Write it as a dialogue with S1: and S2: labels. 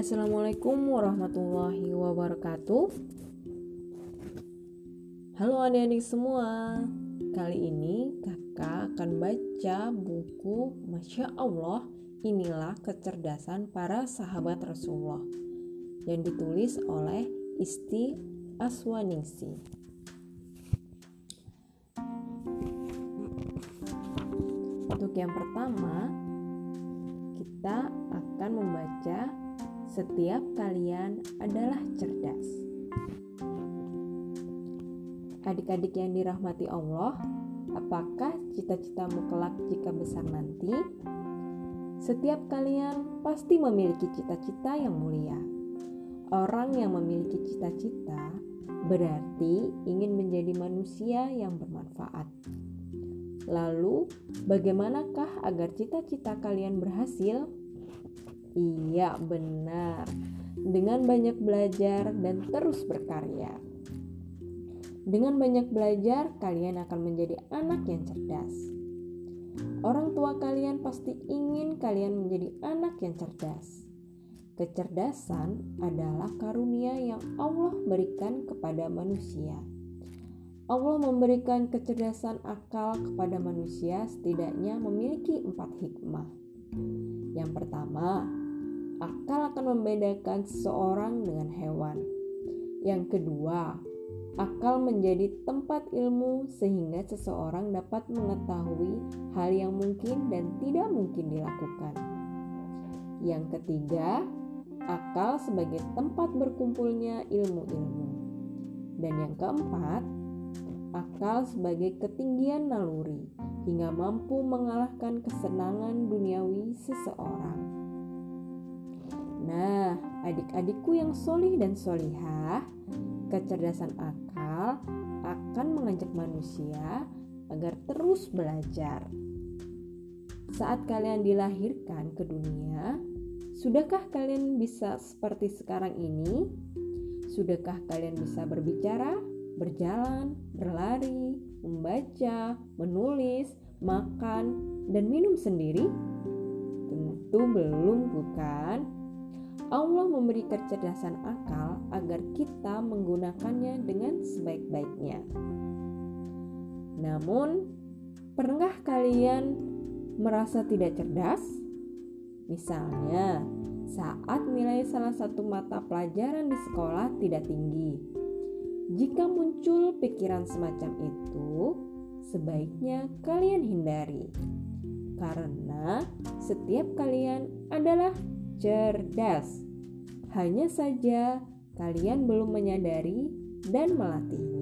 S1: Assalamualaikum warahmatullahi wabarakatuh. Halo adik-adik semua. Kali ini kakak akan baca buku Masya Allah Inilah Kecerdasan Para Sahabat Rasulullah yang ditulis oleh Isti Aswaningsi. Untuk yang pertama, kita akan membaca setiap kalian adalah cerdas. Adik-adik yang dirahmati Allah, apakah cita-citamu kelak jika besar nanti? Setiap kalian pasti memiliki cita-cita yang mulia. Orang yang memiliki cita-cita berarti ingin menjadi manusia yang bermanfaat. Lalu, bagaimanakah agar cita-cita kalian berhasil? Iya, benar. Dengan banyak belajar dan terus berkarya. Dengan banyak belajar, kalian akan menjadi anak yang cerdas. Orang tua kalian pasti ingin kalian menjadi anak yang cerdas. Kecerdasan adalah karunia yang Allah berikan kepada manusia. Allah memberikan kecerdasan akal kepada manusia setidaknya memiliki empat hikmah. Yang pertama, akal akan membedakan seseorang dengan hewan. Yang kedua, akal menjadi tempat ilmu sehingga seseorang dapat mengetahui hal yang mungkin dan tidak mungkin dilakukan. Yang ketiga, akal sebagai tempat berkumpulnya ilmu-ilmu. Dan yang keempat, akal sebagai ketinggian naluri hingga mampu mengalahkan kesenangan duniawi seseorang. Nah, adik-adikku yang solih dan solihah, kecerdasan akal akan mengajak manusia agar terus belajar. Saat kalian dilahirkan ke dunia, sudahkah kalian bisa seperti sekarang ini? Sudahkah kalian bisa berbicara, berjalan, berlari, membaca, menulis, makan, dan minum sendiri? Tentu belum, bukan? Allah memberi kecerdasan akal agar kita menggunakannya dengan sebaik-baiknya. Namun, pernah kalian merasa tidak cerdas? Misalnya, saat nilai salah satu mata pelajaran di sekolah tidak tinggi. Jika muncul pikiran semacam itu, sebaiknya kalian hindari. Karena setiap kalian adalah cerdas. Hanya saja kalian belum menyadari dan melatihnya.